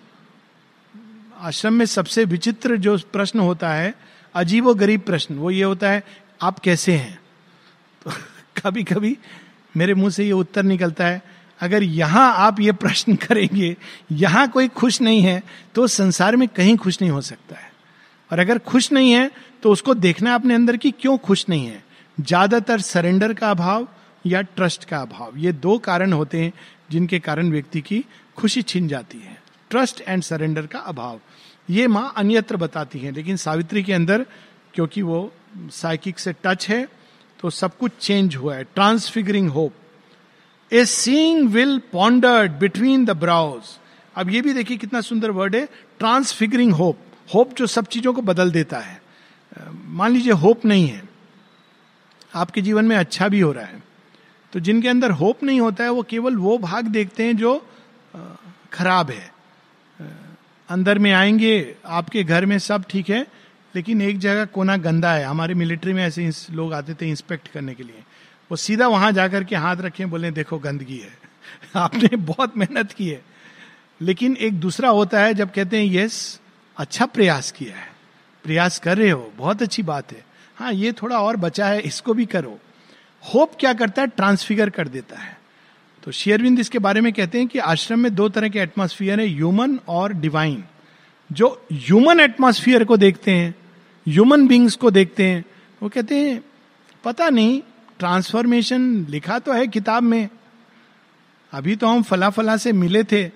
आश्रम में सबसे विचित्र जो प्रश्न होता है, अजीब व गरीब प्रश्न, वो ये होता है, आप कैसे हैं? <laughs> तो कभी कभी मेरे मुँह से ये उत्तर निकलता है, अगर यहाँ आप ये प्रश्न <laughs> करेंगे, यहाँ कोई खुश नहीं है तो संसार में कहीं खुश नहीं हो सकता है। और अगर खुश नहीं है तो उसको देखना अपने अंदर की क्यों खुश नहीं है। ज़्यादातर सरेंडर का अभाव या ट्रस्ट का अभाव। ये दो कारण होते हैं जिनके कारण व्यक्ति की खुशी छिन जाती है। ट्रस्ट एंड सरेंडर का अभाव। ये माँ अन्यत्र बताती है, लेकिन सावित्री के अंदर, क्योंकि वो साइकिक से टच है तो सब कुछ चेंज हुआ है। Transfiguring hope. A seeing will pondered between the brows. अब ये भी देखिए कितना सुंदर वर्ड है। Transfiguring hope. होप जो सब चीज़ों को बदल देता है। मान लीजिए होप नहीं है। आपके जीवन में अच्छा भी हो रहा है। तो जिनके अंदर होप नहीं होता है, वो केवल वो भाग देखते हैं जो खराब है। अंदर में आएँगे, आपके घर में सब ठीक है, लेकिन एक जगह कोना गंदा है। हमारे मिलिट्री में ऐसे लोग आते थे इंस्पेक्ट करने के लिए। वो सीधा वहाँ जाकर के हाथ रखे, बोले, देखो, गंदगी है। <laughs> आपने बहुत मेहनत की है। लेकिन एक दूसरा होता है, जब कहते हैं, यस अच्छा प्रयास किया है। प्रयास कर रहे हो, बहुत अच्छी बात है। हाँ ये थोड़ा और बचा है, इसको भी करो। होप क्या करता है? ट्रांसफिगर कर देता है। तो शेयरविंद इसके बारे में कहते हैं कि आश्रम में दो तरह के एटमोस्फियर है ह्यूमन और डिवाइन जो ह्यूमन एटमोस्फियर को देखते हैं ह्यूमन बींग्स को देखते हैं, वो कहते हैं, पता नहीं ट्रांसफॉर्मेशन लिखा तो है किताब में। अभी तो हम फला फला से मिले थे,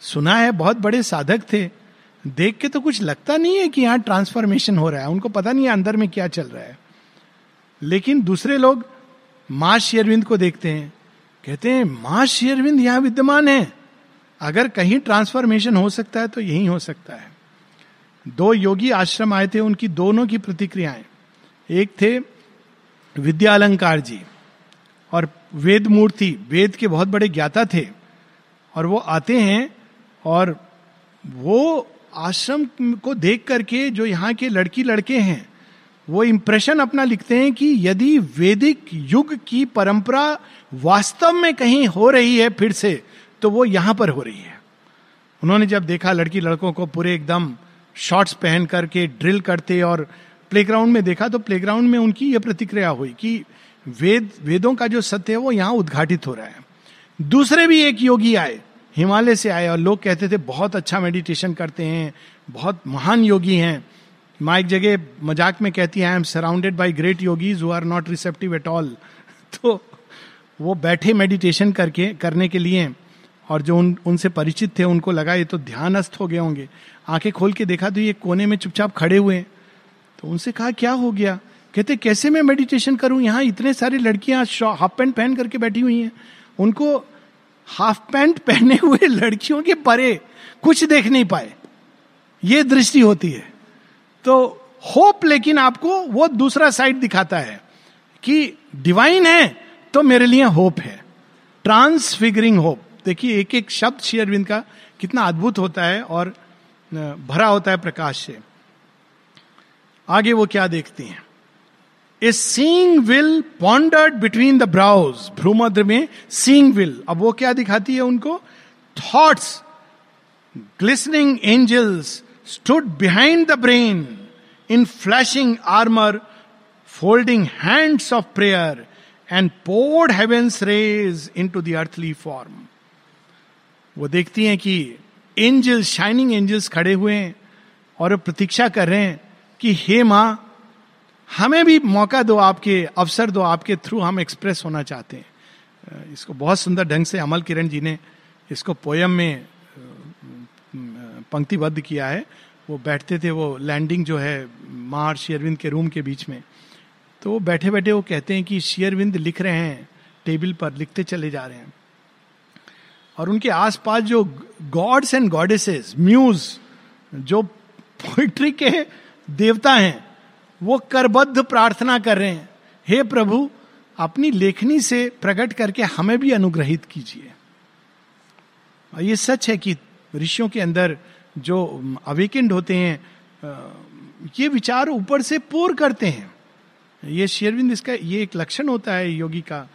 सुना है बहुत बड़े साधक थे। देख के तो कुछ लगता नहीं है कि यहाँ ट्रांसफॉर्मेशन हो रहा है। उनको पता नहीं है अंदर में क्या चल रहा है। लेकिन दूसरे लोग माँ शेयरविंद को देखते हैं। कहते हैं, माँ शेयरविंद यहाँ विद्यमान है। अगर कहीं ट्रांसफॉर्मेशन हो सकता है तो यही हो सकता है। दो योगी आश्रम आए थे, उनकी दोनों की प्रतिक्रियाएँ। एक थे विद्यालंकार जी और वेद मूर्ति वेद के बहुत बड़े ज्ञाता थे और वो आते हैं और वो आश्रम को देख करके जो यहाँ के लड़की लड़के हैं वो इंप्रेशन अपना लिखते हैं कि यदि वैदिक युग की परंपरा वास्तव में कहीं हो रही है फिर से तो वो यहाँ पर हो रही है। उन्होंने जब देखा, लड़की लड़कों को पूरे एकदम शॉर्ट्स पहन करके ड्रिल करते और प्लेग्राउंड में देखा तो प्लेग्राउंड में उनकी यह प्रतिक्रिया हुई कि वेद, वेदों का जो सत्य है वो यहाँ उद्घाटित हो रहा है। दूसरे भी एक योगी आए, हिमालय से आए और लोग कहते थे, बहुत अच्छा मेडिटेशन करते हैं, बहुत महान योगी हैं। माँ एक जगह मज़ाक में कहती है I am surrounded by great yogis who are not receptive at all तो वो बैठे मेडिटेशन करके, करने के लिए और जो उन, उनसे परिचित थे, उनको लगा ये तो ध्यानस्थ हो गए होंगे। आँखें खोल के देखा तो ये कोने में चुपचाप खड़े हुए तो उनसे कहा, क्या हो गया? कहते, कैसे मैं मेडिटेशन करूँ? यहाँ इतने सारी लड़कियाँ हाफ़ पैंट पहन करके बैठी हुई हैं। उनको हाफ़ पैंट पहने हुए लड़कियों के परे कुछ देख नहीं पाए। ये दृष्टि होती है। तो होप लेकिन आपको वो दूसरा साइड दिखाता है कि डिवाइन है तो मेरे लिए होप है। ट्रांसफिगरिंग होप देखिए एक एक शब्द शेयरविंद का कितना अद्भुत होता है और भरा होता है प्रकाश से। आगे वो क्या देखती हैं? A seeing will pondered between the brows भ्रूमद्र में सींग विल अब वो क्या दिखाती है उनको? Thoughts glistening angels stood behind the brain in flashing armour folding hands of prayer and poured heaven's rays into earthly form वो देखती हैं कि एंजल्स शाइनिंग एंजल्स खड़े हुए हैं और प्रतीक्षा कर रहे हैं कि, हे माँ, हमें भी मौका दो आपके, अवसर दो आपके थ्रू हम एक्सप्रेस होना चाहते हैं. इसको बहुत सुंदर ढंग से अमल किरण जी ने इसको पोयम में पंक्तिबद्ध किया है। वो बैठते थे, वो लैंडिंग जो है मार शेयरविंद के रूम के बीच में। तो वो बैठे बैठे वो कहते हैं कि शेयरविंद लिख रहे हैं, टेबल पर लिखते चले जा रहे हैं। और उनके आसपास जो गॉड्स एंड गॉडेसेस, म्यूज, जो पोइट्री के देवता हैं, वो करबद्ध प्रार्थना कर रहे हैं। हे प्रभु, अपनी लेखनी से प्रकट करके हमें भी अनुग्रहित कीजिए। और ये सच है कि ऋषियों के अंदर जो अवेकेंड होते हैं ये विचार ऊपर से पोर करते हैं। ये शेरविंद इसका, ये एक लक्षण होता है योगी का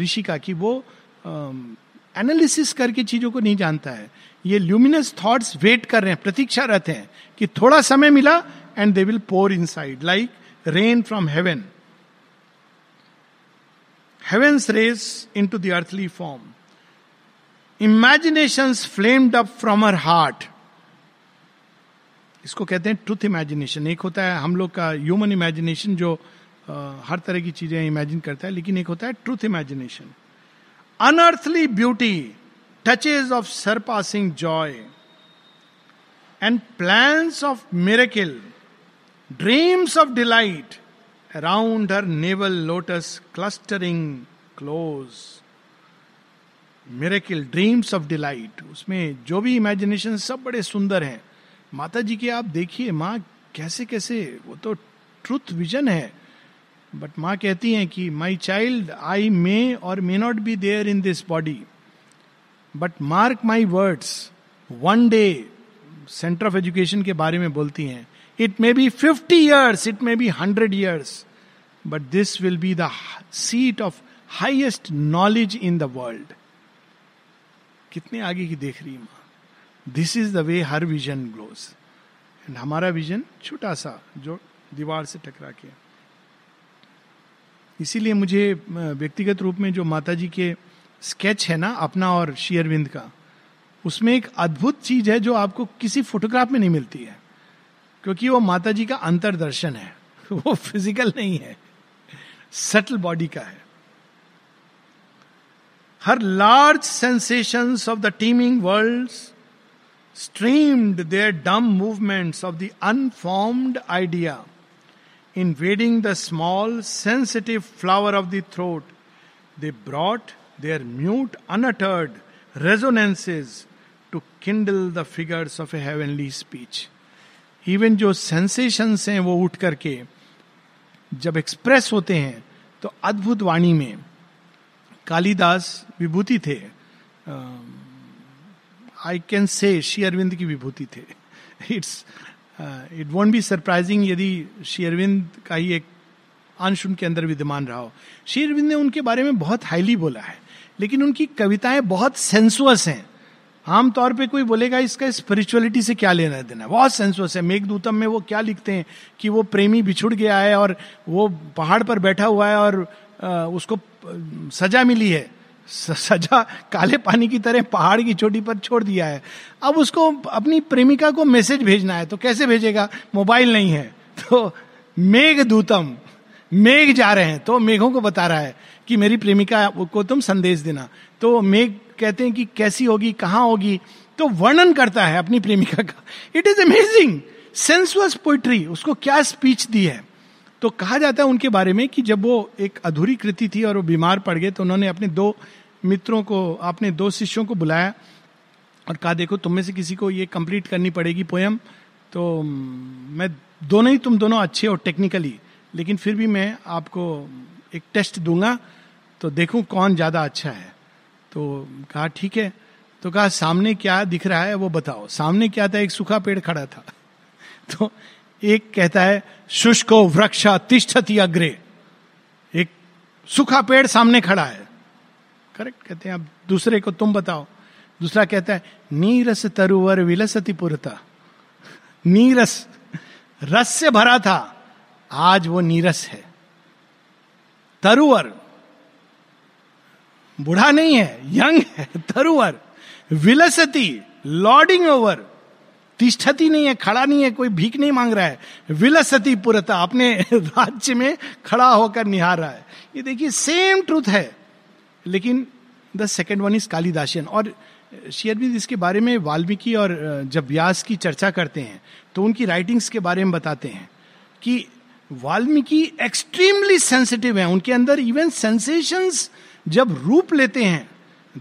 ऋषि का कि वो एनालिसिस करके चीज़ों को नहीं जानता है। ये ल्यूमिनस थॉट्स वेट कर रहे हैं, प्रतीक्षा रहते हैं कि थोड़ा समय मिला and they will pour inside like rain from heaven heaven's rays into earthly form imagination flamed up from her heart इसको कहते हैं ट्रुथ इमेजिनेशन एक होता है हम लोग का ह्यूमन इमेजिनेशन जो आ, हर तरह की चीज़ें इमेजिन करता है लेकिन एक होता है truth imagination unearthly beauty touches of surpassing joy and plans of miracle dreams of delight around her navel lotus clustering close miracle dreams of delight उसमें जो भी इमेजिनेशन सब बड़े सुंदर हैं। माता जी के आप देखिए, माँ कैसे कैसे, वो तो ट्रुथ विजन है। बट माँ कहती हैं कि माई child I may or may not be there in this body but mark my words one day centre of education के बारे में बोलती हैं it may be fifty years it may be hundred years but this will be the seat of highest knowledge in the world कितने आगे की देख रही माँ। This is the way her vision glows and हमारा विजन छोटा सा, जो दीवार से टकरा के। इसीलिए मुझे व्यक्तिगत रूप में जो माता जी के स्केच है ना, अपना और शेयरविंद का, उसमें एक अद्भुत चीज़ है जो आपको किसी फोटोग्राफ में नहीं मिलती है। क्योंकि वो माता जी का अंतरदर्शन है। <laughs> वो फ़िज़िकल नहीं है। सटल बॉडी का है। Her large sensation of the teeming world their dumb movements of the unformed idea invading the small sensitive flower of the throat they brought their mute unuttered resonances to kindle the figures of a heavenly speech even जो sensations हैं वो उठ करके जब express होते हैं तो अद्भुत वाणी में कालिदास विभूति थे I can say Shri Arvind की विभूति थे it's it won't be surprising यदि श्री अरविंद का ही एक अंश उनके अंदर विद्यमान रहा हो श्री अरविंद ने उनके बारे में बहुत हाईली बोला है लेकिन उनकी कविताएँ बहुत सेंसुअस हैं आमतौर पे कोई बोलेगा इसका स्पिरिचुअलिटी से क्या लेना देना बहुत सेंसुअस है मेघदूतम में वो क्या लिखते हैं कि वो प्रेमी बिछुड़ गया है और वो पहाड़ पर बैठा हुआ है और उसको सजा मिली है सजा काले पानी की तरह पहाड़ की चोटी पर छोड़ दिया है। अब उसको अपनी प्रेमिका को मैसेज भेजना है तो कैसे भेजेगा? मोबाइल नहीं है। तो मेघ दूतम मेघ जा रहे हैं तो मेघों को बता रहा है कि मेरी प्रेमिका को तुम संदेश देना। तो मेघ कहते हैं कि कैसी होगी, कहाँ होगी? तो वर्णन करता है अपनी प्रेमिका का। It is amazing sensuous poetry उसको क्या स्पीच दी है? तो कहा जाता है उनके बारे में कि जब वो एक अधूरी कृति थी और वो बीमार पड़ गए तो उन्होंने अपने दो मित्रों को, अपने दो शिष्यों को बुलाया और कहा, देखो, तुम में से किसी को ये कंप्लीट करनी पड़ेगी पोयम तो मैं दोनों ही, तुम दोनों अच्छे हो टेक्निकली लेकिन फिर भी मैं आपको एक टेस्ट दूँगा तो देखूँ कौन ज़्यादा अच्छा है। तो कहा, ठीक है। तो कहा, सामने क्या दिख रहा है, वो बताओ। सामने क्या था, एक सूखा पेड़ खड़ा था। <laughs> तो एक कहता है, शुष्को वृक्ष तिष्ठति अग्रे। एक सूखा पेड़ सामने खड़ा है। करेक्ट कहते हैं, अब दूसरे को तुम बताओ। दूसरा कहता है, नीरस तरुवर विलसती पुरता। नीरस, रस से भरा था, आज वो नीरस है। तरुवर, बुढ़ा नहीं है, यंग है, तरुवर, विलसती लॉर्डिंग ओवर तिष्ठती नहीं है, खड़ा नहीं है, कोई भीख नहीं मांग रहा है। विलसती पुरता अपने <laughs> राज्य में खड़ा होकर निहार रहा है। ये देखिए सेम ट्रूथ है, लेकिन the second one is Kalidasian और शेयरबिंद इसके बारे में वाल्मीकि और जब व्यास की चर्चा करते हैं तो उनकी राइटिंग्स के बारे में बताते हैं कि वाल्मीकि एक्सट्रीमली सेंसिटिव है। उनके अंदर इवन सेंसेशंस जब रूप लेते हैं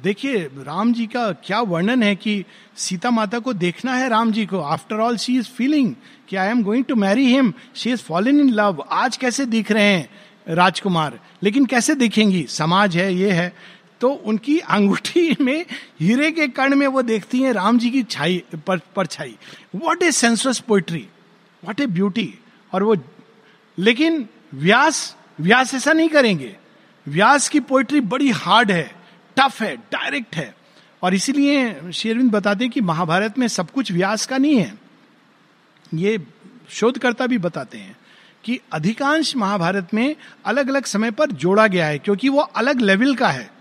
देखिए राम जी का क्या वर्णन है कि सीता माता को देखना है राम जी को। After all she is feeling कि I am going to marry him she is fallen in love आज कैसे दिख रहे हैं राजकुमार? लेकिन कैसे दिखेंगी? समाज है ये है। तो उनकी अंगूठी <laughs> में हीरे के कर्ण में वो देखती हैं राम जी की छाई पर, परछाई। What a sensuous poetry what a beauty और वो लेकिन व्यास व्यास ऐसा नहीं करेंगे। व्यास की पोइट्री बड़ी हार्ड है। टफ है, डायरेक्ट है। और इसीलिए शेरविंद बताते कि महाभारत में सब कुछ व्यास का नहीं है। ये शोधकर्ता भी बताते हैं कि अधिकांश महाभारत में अलग अलग समय पर जोड़ा गया है, क्योंकि वो अलग लेवल का है।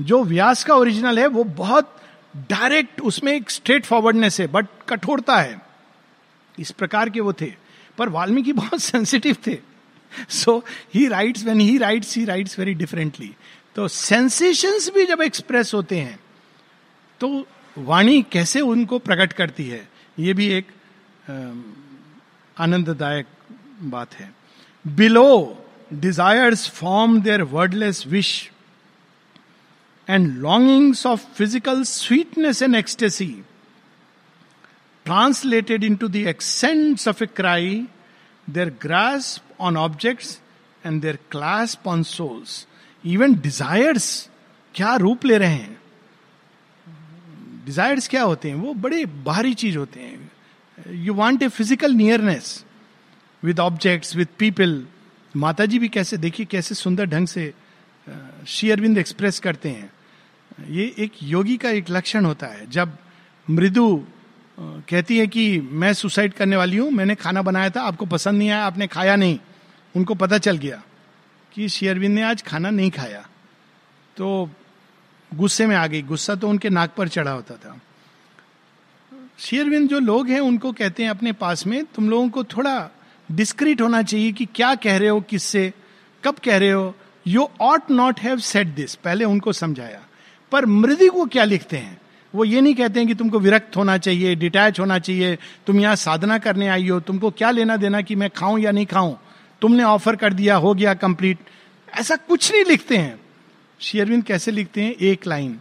जो व्यास का ओरिजिनल है, वो बहुत डायरेक्ट, उसमें एक स्ट्रेट फॉरवर्डनेस है बट कठोरता है। इस प्रकार के वो थे। पर वाल्मीकि बहुत <laughs> सेंसिटिव थे। So he writes when he writes he writes very differently तो सेंसेशंस भी जब एक्सप्रेस होते हैं तो वाणी कैसे उनको प्रकट करती है, ये भी एक आनंददायक बात है। Below desires form their wordless wish and longings of physical sweetness and ecstasy translated into the accents of a cry their grasp on objects and their clasp on souls even desires क्या रूप ले रहे हैं? Desires क्या होते हैं? वो बड़े बाहरी चीज़ होते हैं। You want a physical nearness with objects with people Mata ji भी कैसे, देखिए कैसे सुंदर ढंग से शेयरविंद एक्सप्रेस करते हैं। ये एक योगी का एक लक्षण होता है। जब मृदु कहती है कि मैं सुसाइड करने वाली हूँ, मैंने खाना बनाया था, आपको पसंद नहीं आया, आपने खाया नहीं, उनको पता चल गया। कि शेयरविंद ने आज खाना नहीं खाया। तो गुस्से में आ गई। गुस्सा तो उनके नाक पर चढ़ा होता था। शेयरविंद जो लोग हैं, उनको कहते हैं अपने पास में, तुम लोगों को थोड़ा डिस्क्रीट होना चाहिए कि क्या कह रहे हो, किससे, कब कह रहे हो? You ought not have said this पहले उनको समझाया। पर मृदि को क्या लिखते हैं? वो ये नहीं कहते हैं कि तुमको विरक्त होना चाहिए डिटैच होना चाहिए, तुम यहाँ साधना करने आई हो, तुमको क्या लेना देना कि मैं खाऊं या नहीं खाऊं? तुमने ऑफ़र कर दिया, हो गया कंप्लीट। ऐसा कुछ नहीं लिखते हैं। शेयरविंद कैसे लिखते हैं? एक line,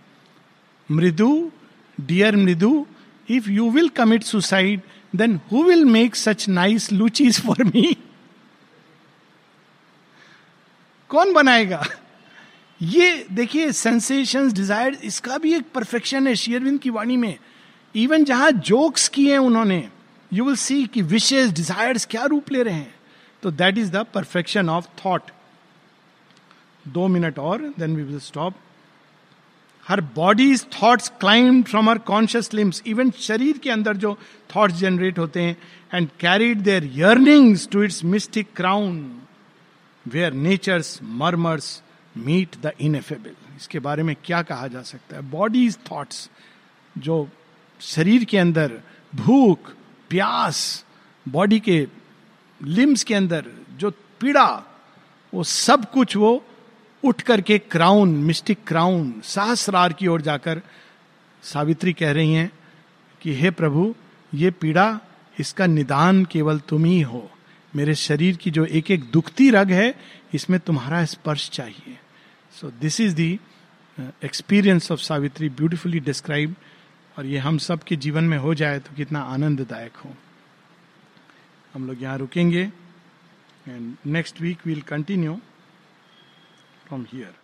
Mridu, dear Mridu if you will commit suicide then who will make such nice luchis for me कौन बनाएगा? ये देखिए सेंसेशन डिज़ायर इसका भी एक परफेक्शन है शेयरविंद की वाणी में। इवन जहाँ जोक्स किए उन्होंने यू विल सी कि विशेष डिजायर्स क्या रूप ले रहे हैं। तो that is the perfection of thought दो मिनट और then we will stop her body's thoughts climb from her conscious limbs even शरीर के अंदर जो थॉट्स जनरेट होते हैं and carried their yearnings to its mystic crown where nature's murmurs meet the ineffable इसके बारे में क्या कहा जा सकता है? बॉडीज थॉट्स जो शरीर के अंदर भूख, प्यास बॉडी के लिम्स के अंदर जो पीड़ा, वो सब कुछ वो उठ करके क्राउन, मिस्टिक क्राउन, सहस्रार की ओर जाकर सावित्री कह रही हैं कि, हे प्रभु, ये पीड़ा, इसका निदान केवल तुम ही हो। मेरे शरीर की जो एक एक दुखती रग है, इसमें तुम्हारा स्पर्श चाहिए। So this is the experience of Savitri beautifully describe और ये हम सब के जीवन में हो जाए तो कितना आनंददायक हो। हम लोग यहाँ रुकेंगे। And next week we'll continue from here